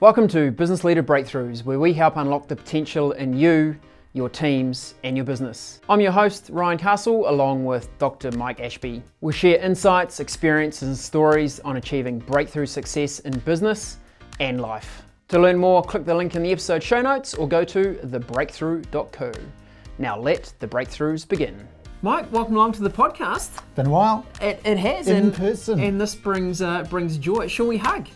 Welcome to Business Leader Breakthroughs, where we help unlock the potential in you, your teams, and your business. I'm your host, Ryan Castle, along with Dr. Mike Ashby. We'll share insights, experiences, and stories on achieving breakthrough success in business and life. To learn more, click the link in the episode show notes or go to thebreakthrough.co. Now let the breakthroughs begin. Mike, welcome along to the podcast. Been a while. It, it has, In and, person. and this brings uh, brings joy. Shall we hug?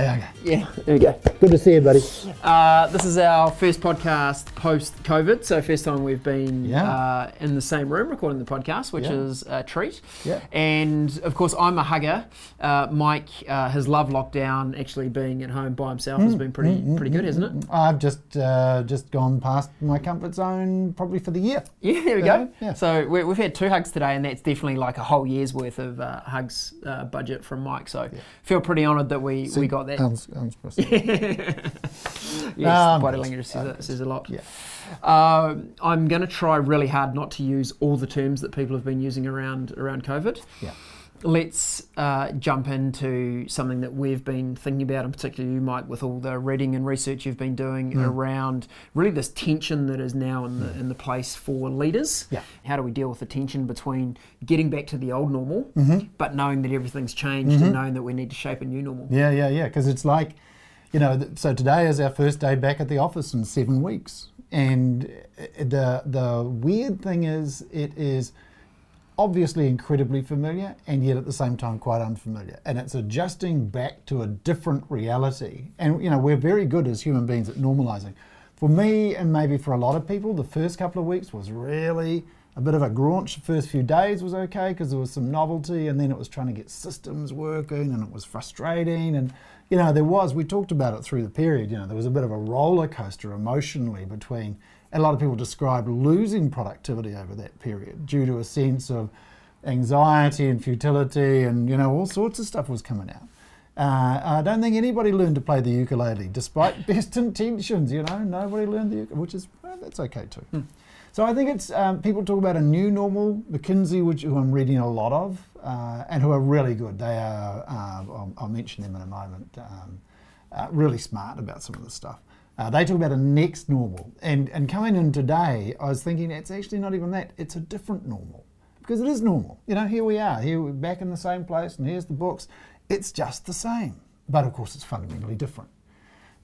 Yeah, okay. Yeah, there we go. Good to see you, buddy. Uh, this is our first podcast post COVID, so first time we've been Yeah. uh, in the same room recording the podcast, which Yeah. is a treat. Yeah. And of course, I'm a hugger. Uh, Mike uh, has loved lockdown. Actually, being at home by himself Mm, has been pretty pretty good, hasn't it? I've just uh, just gone past my comfort zone probably for the year. Yeah, there we Yeah, go. yeah. So we, we've had two hugs today, and that's definitely like a whole year's worth of uh, hugs uh, budget from Mike. So feel pretty honoured that we, we got that. Sounds impressive. Yes, Um, body language says, it, says a lot. Yeah. Um, I'm going to try really hard not to use all the terms that people have been using around around COVID. Yeah. Let's uh, jump into something that we've been thinking about, and particularly you, Mike, with all the reading and research you've been doing Hmm. around really this tension that is now in the in the place for leaders. Yeah. How do we deal with the tension between getting back to the old normal, Mm-hmm. but knowing that everything's changed and knowing that we need to shape a new normal? Yeah, yeah, yeah. Because it's like, you know, so today is our first day back at the office in seven weeks, and uh, the the weird thing is, it is obviously incredibly familiar, and yet at the same time quite unfamiliar, and it's adjusting back to a different reality. And you know, we're very good as human beings at normalizing. For me, and maybe for a lot of people, the first couple of weeks was really a bit of a graunch. The first few days was okay because there was some novelty, and then it was trying to get systems working, and it was frustrating. And you know, there was. We talked about it through the period. You know, there was a bit of a roller coaster emotionally between. And a lot of people described losing productivity over that period due to a sense of anxiety and futility, and you know, all sorts of stuff was coming out. Uh, I don't think anybody learned to play the ukulele, despite best intentions. You know, nobody learned the ukulele, which is well, that's okay too. So I think it's um, people talk about a new normal. McKinsey, which who I'm reading a lot of, uh, and who are really good. They are. Uh, I'll, I'll mention them in a moment. Um, uh, really smart about some of this stuff. Uh, they talk about a next normal, and and coming in today, I was thinking it's actually not even that. It's a different normal because it is normal. You know, here we are. Here we're back in the same place, and here's the books. It's just the same, but of course, it's fundamentally different.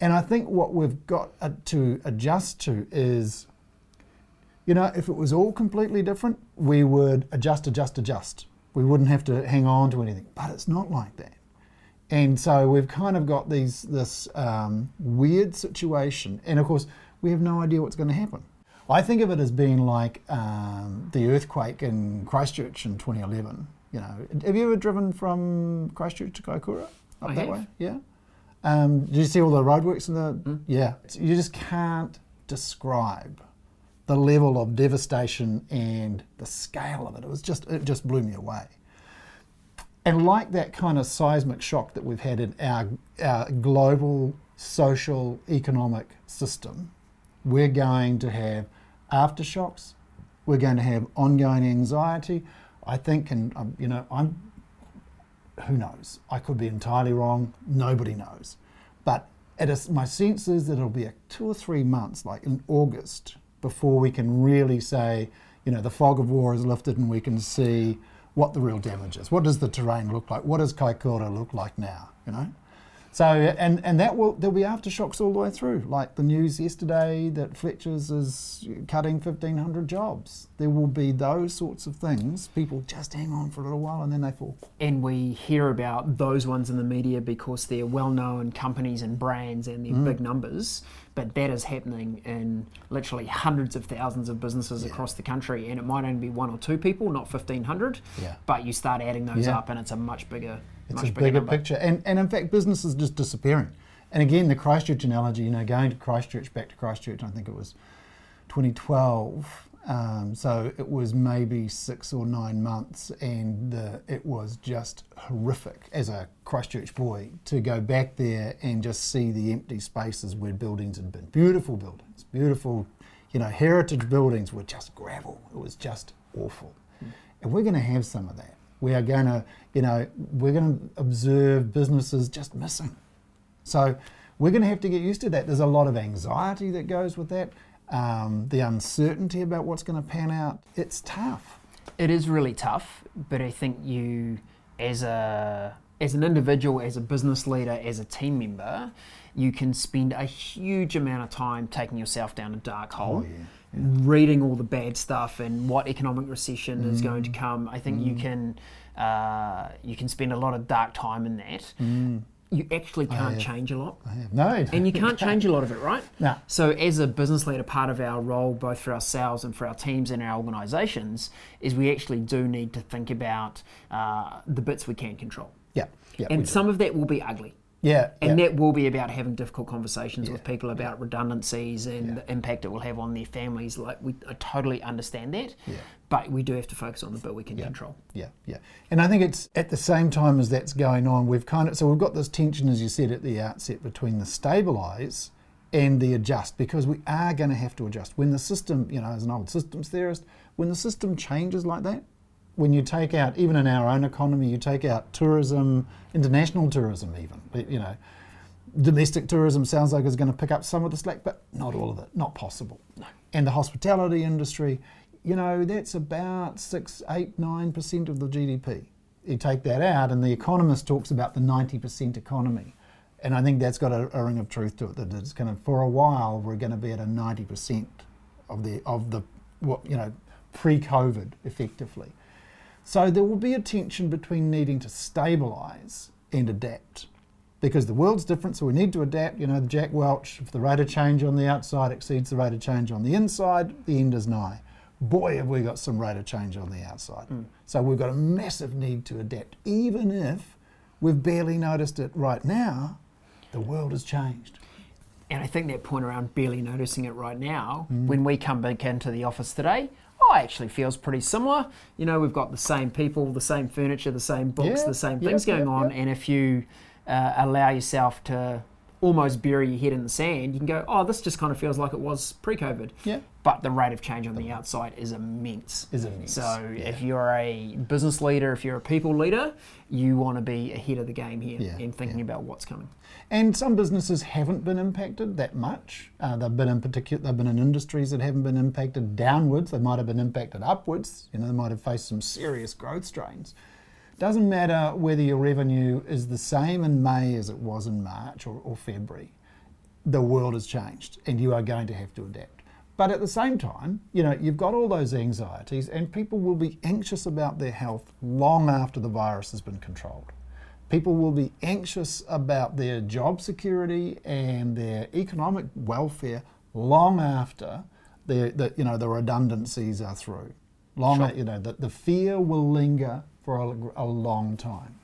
And I think what we've got uh, to adjust to is, you know, if it was all completely different, we would adjust, adjust, adjust. We wouldn't have to hang on to anything. But it's not like that. And so we've kind of got these this um, weird situation, and of course, we have no idea what's going to happen. I think of it as being like um, the earthquake in Christchurch in 2011. You know, have you ever driven from Christchurch to Kaikoura up I that have. way? Yeah. Um, did you see all the roadworks in the? Yeah. You just can't describe the level of devastation and the scale of it. It was just it just blew me away. And like that kind of seismic shock that we've had in our, our global social economic system, we're going to have aftershocks. We're going to have ongoing anxiety. I think, and um, you know, I'm who knows? I could be entirely wrong. Nobody knows. But it is, my sense is that it'll be two or three months, like in August, before we can really say, you know, the fog of war is lifted and we can see what the real damage is. What does the terrain look like? What does Kaikoura look like now? You know. So and and that will there'll be aftershocks all the way through. Like the news yesterday that Fletcher's is cutting fifteen hundred jobs. There will be those sorts of things. People just hang on for a little while and then they fall. and we hear about those ones in the media because they're well-known companies and brands and Mm. they're big numbers but that is happening in literally hundreds of thousands of businesses across the country and it might only be one or two people not 1500 Yeah. but you start adding those Yeah. up and it's a much bigger It's a bigger picture. And, and in fact, business is just disappearing. And again, the Christchurch analogy, you know, going to Christchurch, back to Christchurch, I think it was 2012. Um, so it was maybe six or nine months, and the, it was just horrific as a Christchurch boy to go back there and just see the empty spaces where buildings had been. Beautiful buildings, beautiful, you know, heritage buildings were just gravel. It was just awful. And we're going to have some of that. We are going to, you know, we're going to observe businesses just missing. So we're going to have to get used to that. There's a lot of anxiety that goes with that, um, the uncertainty about what's going to pan out. It's tough. It is really tough, but I think you, as a as an individual, as a business leader, as a team member, you can spend a huge amount of time taking yourself down a dark hole. Oh, yeah. Reading all the bad stuff and what economic recession is going Mm. to come, I think you can uh, you can spend a lot of dark time in that. You actually can't change a lot, No, and you can't change a lot of it, right? No. So, as a business leader, part of our role, both for ourselves and for our teams and our organisations, is we actually do need to think about uh, the bits we can control. Yeah, yeah, And some of that will be ugly. Yeah, And yeah. that will be about having difficult conversations with people about redundancies and the impact it will have on their families. Like, we I totally understand that. Yeah. But we do have to focus on the bit we can control. Yeah, yeah. And I think it's at the same time as that's going on, we've kind of, so we've got this tension, as you said at the outset, between the stabilise and the adjust, because we are going to have to adjust. When the system, you know, as an old systems theorist, when the system changes like that, when you take out, even in our own economy, you take out tourism, international tourism, even, you know, domestic tourism sounds like it's going to pick up some of the slack, but not all of it, not possible. No. And the hospitality industry, you know, that's about six, eight, nine percent of the GDP. You take that out, and the economist talks about the 90% economy. And I think that's got a, a ring of truth to it. That it's going to, for a while, we're going to be at a 90% of the of the what you know pre-COVID, effectively. So there will be a tension between needing to stabilise and adapt because the world's different, so we need to adapt. You know, the Jack Welch, if the rate of change on the outside exceeds the rate of change on the inside, the end is nigh. Boy, have we got some rate of change on the outside. So we've got a massive need to adapt, even if we've barely noticed it right now. The world has changed. And I think that point around barely noticing it right now, Mm. when we come back into the office today, oh, actually feels pretty similar. You know, we've got the same people, the same furniture, the same books, Yeah, the same things going on. And if you uh, allow yourself to almost bury your head in the sand, you can go, oh, this just kind of feels like it was pre COVID. Yeah. But the rate of change on the outside is immense. Is immense, So yeah. if you're a business leader, if you're a people leader, you want to be ahead of the game here Yeah, and thinking about what's coming. And some businesses haven't been impacted that much. Uh, they've been in particular, they've been in industries that haven't been impacted downwards. They might have been impacted upwards. You know, they might have faced some serious growth strains. Doesn't matter whether your revenue is the same in May as it was in March or, or February. The world has changed, and you are going to have to adapt. But at the same time, you know, you've got all those anxieties, and people will be anxious about their health long after the virus has been controlled. People will be anxious about their job security and their economic welfare long after the, the you know the redundancies are through. Long, Sure. you know, the, the fear will linger for a, a long time.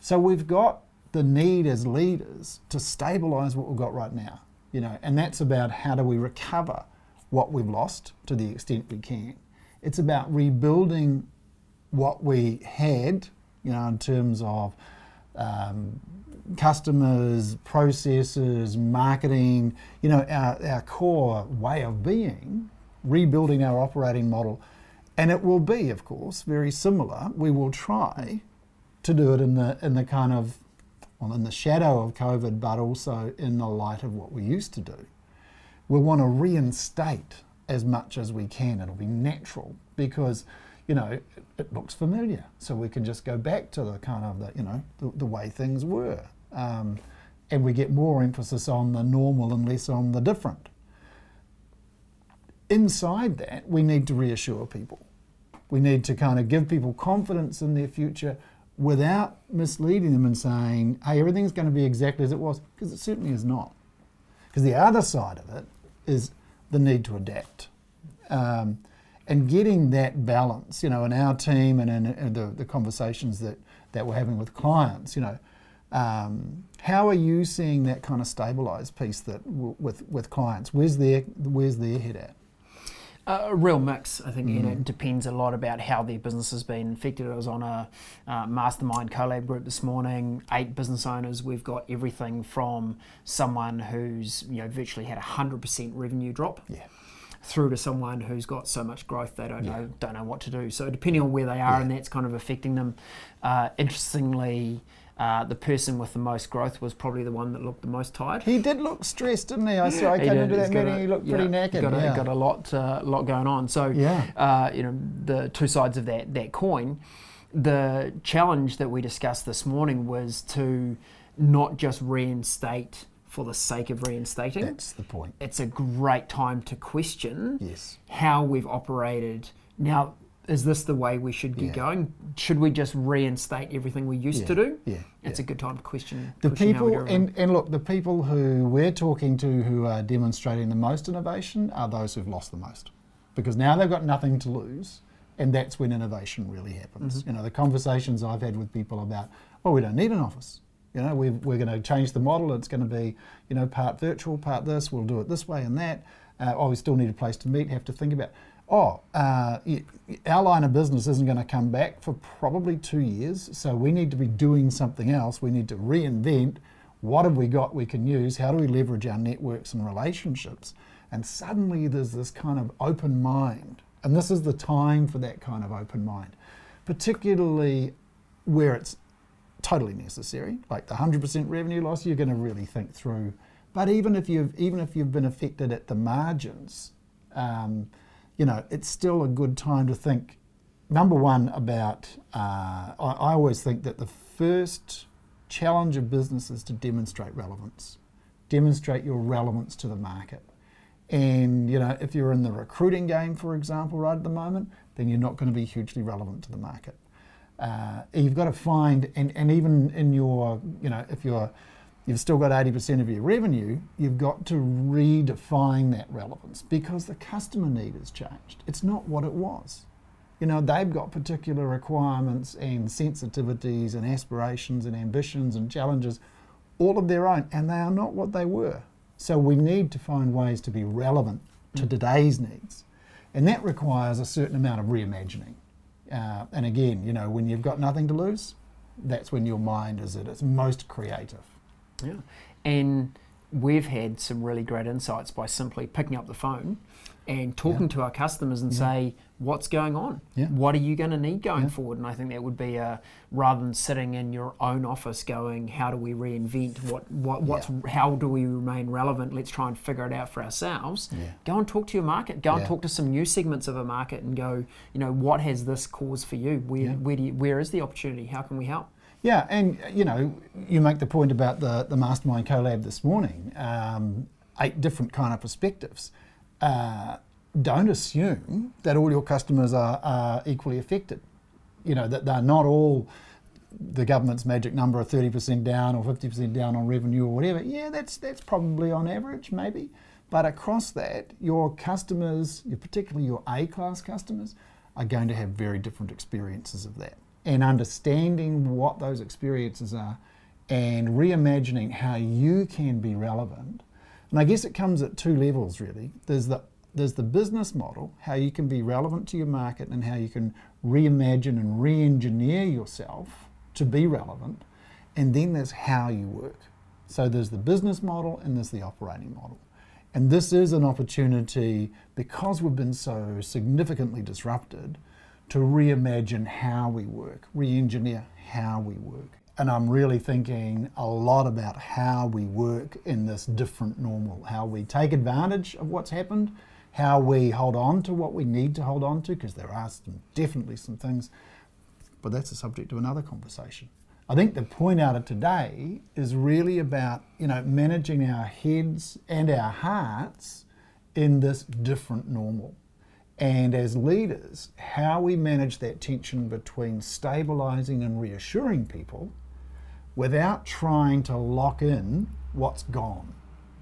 So we've got the need as leaders to stabilise what we've got right now, you know, and that's about how do we recover what we've lost to the extent we can. It's about rebuilding what we had, you know, in terms of um, customers, processes, marketing, you know, our, our core way of being, rebuilding our operating model. And it will be, of course, very similar. We will try to do it in the in the kind of well, in the shadow of COVID, but also in the light of what we used to do. We want to reinstate as much as we can. It'll be natural because, you know, it, it looks familiar. So we can just go back to the kind of the, you know, the, the way things were. Um, and we get more emphasis on the normal and less on the different. Inside that, we need to reassure people. We need to kind of give people confidence in their future without misleading them and saying, hey, everything's going to be exactly as it was, because it certainly is not. Because the other side of it is the need to adapt. Um, and getting that balance, you know, in our team and in, in the, the conversations that, that we're having with clients, you know, um, how are you seeing that kind of stabilised piece that w- with with clients? Where's their where's their head at? A real mix, I think, and Mm. it depends a lot about how their business has been affected. I was on a uh, mastermind collab group this morning, eight business owners. We've got everything from someone who's you know virtually had a hundred percent revenue drop, Yeah. through to someone who's got so much growth they don't know don't know what to do. So depending on where they are, and that's kind of affecting them. Uh, interestingly, Uh, the person with the most growth was probably the one that looked the most tired. He did look stressed, didn't he? I saw. I came did. into that He's meeting. a- he looked yeah, pretty knackered. Got a, yeah. got a lot, uh, lot going on. So, Yeah. uh, you know, the two sides of that that coin. The challenge that we discussed this morning was to not just reinstate for the sake of reinstating. That's the point. it's a great time to question Yes. how we've operated. Now, is this the way we should be Yeah. going? Should we just reinstate everything we used to do? Yeah. It's yeah. a good time to question. The question people, and, and look, the people who we're talking to who are demonstrating the most innovation are those who've lost the most. Because now they've got nothing to lose, and that's when innovation really happens. Mm-hmm. You know, the conversations I've had with people about, well, we don't need an office. You know, we've, we're going to change the model. It's going to be, you know, part virtual, part this. We'll do it this way and that. Uh, oh, we still need a place to meet. Have to think about. Oh, uh, our line of business isn't going to come back for probably two years. So we need to be doing something else. We need to reinvent. What have we got we can use? How do we leverage our networks and relationships? And suddenly there's this kind of open mind. And this is the time for that kind of open mind, particularly where it's totally necessary. Like the 100% revenue loss, you're going to really think through. But even if you've even if you've been affected at the margins, um, you know it's still a good time to think. Number one, about uh, I, I always think that the first challenge of business is to demonstrate relevance, demonstrate your relevance to the market. And you know, if you're in the recruiting game, for example, right at the moment, then you're not going to be hugely relevant to the market. Uh, you've got to find, and, and even in your, you know, if you're, you've still got 80% of your revenue, you've got to redefine that relevance because the customer need has changed. It's not what it was. You know, they've got particular requirements and sensitivities and aspirations and ambitions and challenges all of their own, and they are not what they were. So we need to find ways to be relevant to today's needs. And that requires a certain amount of reimagining. Uh, and again, you know, when you've got nothing to lose, that's when your mind is at its most creative. Yeah. And we've had some really great insights by simply picking up the phone and talking to our customers and say, what's going on? Yeah. What are you going to need going Yeah. forward? And I think that would be a, rather than sitting in your own office going, how do we reinvent? What, what, what's, how do we remain relevant? Let's try and figure it out for ourselves. Yeah. Go and talk to your market. Go and talk to some new segments of a market and go, you know, what has this cause for you? Where, Yeah. where, do you, where is the opportunity? How can we help? Yeah, and uh, you know, you make the point about the, the Mastermind collab this morning, um, eight different kind of perspectives. Uh, don't assume that all your customers are, are equally affected. You know, that they're not all the government's magic number of 30% down or 50% down on revenue or whatever. Yeah, that's, that's probably on average, maybe. But across that, your customers, particularly your A class customers, are going to have very different experiences of that. And understanding what those experiences are and reimagining how you can be relevant. And I guess it comes at two levels really. There's the there's the business model, how you can be relevant to your market and how you can reimagine and re-engineer yourself to be relevant. And then there's how you work. So there's the business model and there's the operating model. And this is an opportunity because we've been so significantly disrupted to reimagine how we work, re engineer how we work. And I'm really thinking a lot about how we work in this different normal, how we take advantage of what's happened, how we hold on to what we need to hold on to, because there are some, definitely some things, but that's the subject of another conversation. I think the point out of today is really about you know managing our heads and our hearts in this different normal. And as leaders, how we manage that tension between stabilizing and reassuring people without trying to lock in what's gone.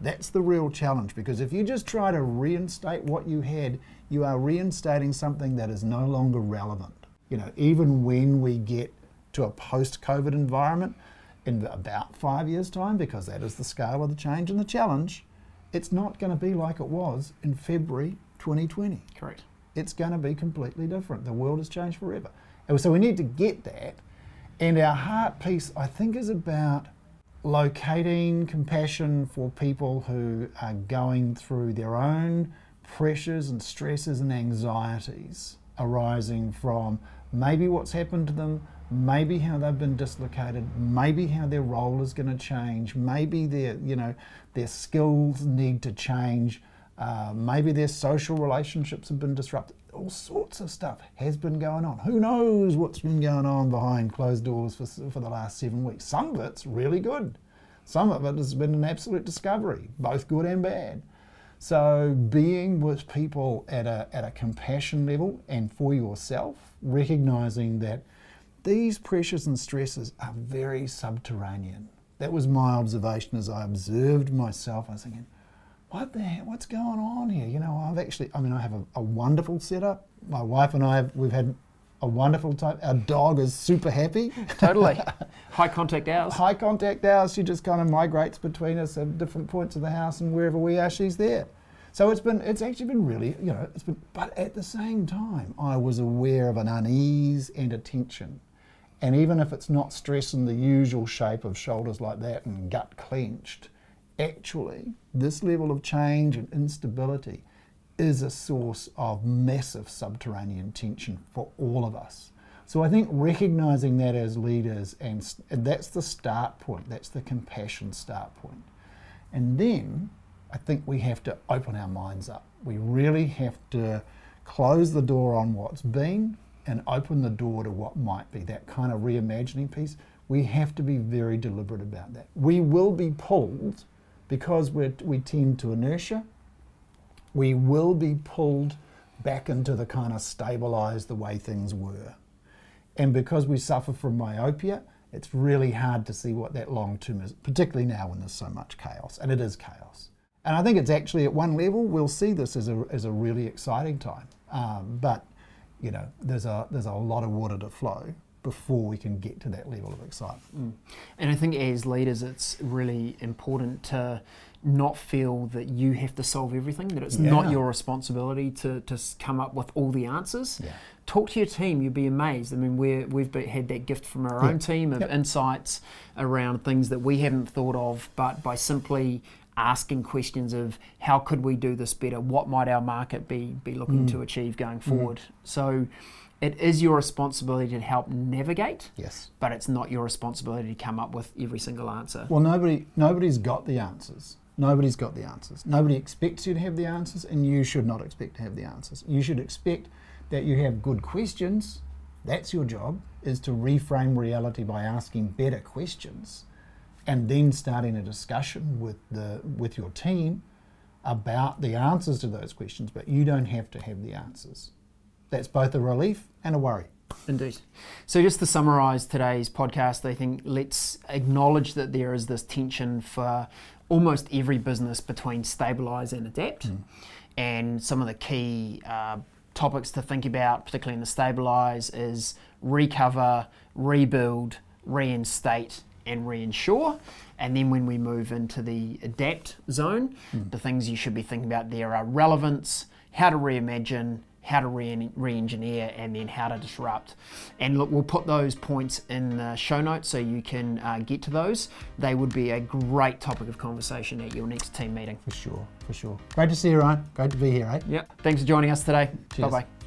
That's the real challenge because if you just try to reinstate what you had, you are reinstating something that is no longer relevant. You know, even when we get to a post COVID environment in about five years' time, because that is the scale of the change and the challenge, it's not going to be like it was in February 2020 Correct. it's going to be completely different. The world has changed forever. And so we need to get that. And our heart piece, I think, is about locating compassion for people who are going through their own pressures and stresses and anxieties arising from maybe what's happened to them, maybe how they've been dislocated, maybe how their role is going to change, maybe their you know their skills need to change, uh, maybe their social relationships have been disrupted. All sorts of stuff has been going on. Who knows what's been going on behind closed doors for, for the last seven weeks? Some of it's really good. Some of it has been an absolute discovery, both good and bad. So being with people at a, at a compassion level and for yourself, recognizing that these pressures and stresses are very subterranean. That was my observation as I observed myself. I was thinking, what the heck, what's going on here? You know, I've actually, I mean, I have a, a wonderful setup. My wife and I, have, we've had a wonderful time. Our dog is super happy. Totally. High contact hours. High contact hours. She just kind of migrates between us at different points of the house, and wherever we are, she's there. So it's been, it's actually been really, you know, it's been. But at the same time, I was aware of an unease and a tension, and even if it's not stress in the usual shape of shoulders like that and gut clenched, actually, this level of change and instability is a source of massive subterranean tension for all of us. So I think recognizing that as leaders, and, and that's the start point, that's the compassion start point. And then I think we have to open our minds up. We really have to close the door on what's been and open the door to what might be, that kind of reimagining piece. We have to be very deliberate about that. We will be pulled because we we tend to inertia we will be pulled back into the kind of stabilized the way things were. And because we suffer from myopia, it's really hard to see what that long term is, particularly now when there's so much chaos, and it is chaos. And I think it's actually at one level we'll see this as a, as a really exciting time. Um, but you know, there's a there's a lot of water to flow before we can get to that level of excitement. Mm. And I think as leaders, it's really important to not feel that you have to solve everything, that it's yeah. not your responsibility to, to come up with all the answers. Yeah. Talk to your team, you'd be amazed. I mean, we we've had that gift from our yeah. own team of yep. insights around things that we haven't thought of, but by simply asking questions of how could we do this better, what might our market be, be looking mm. to achieve going forward. Mm. So it is your responsibility to help navigate. Yes. But it's not your responsibility to come up with every single answer. Well, nobody nobody's got the answers. Nobody's got the answers. Nobody expects you to have the answers, and you should not expect to have the answers. You should expect that you have good questions. That's your job, is to reframe reality by asking better questions and then starting a discussion with the with your team about the answers to those questions, but you don't have to have the answers. That's both a relief and a worry. Indeed. So, just to summarise today's podcast, I think let's acknowledge that there is this tension for almost every business between stabilize and adapt. Mm. And some of the key uh, topics to think about, particularly in the stabilize, is recover, rebuild, reinstate, and reinsure. And then when we move into the adapt zone, mm. the things you should be thinking about there are relevance, how to reimagine, how to re engineer, and then how to disrupt. And look, we'll put those points in the show notes so you can uh, get to those. They would be a great topic of conversation at your next team meeting. For sure, for sure. Great to see you, Ryan. Great to be here, eh? Yep. Thanks for joining us today. Bye bye.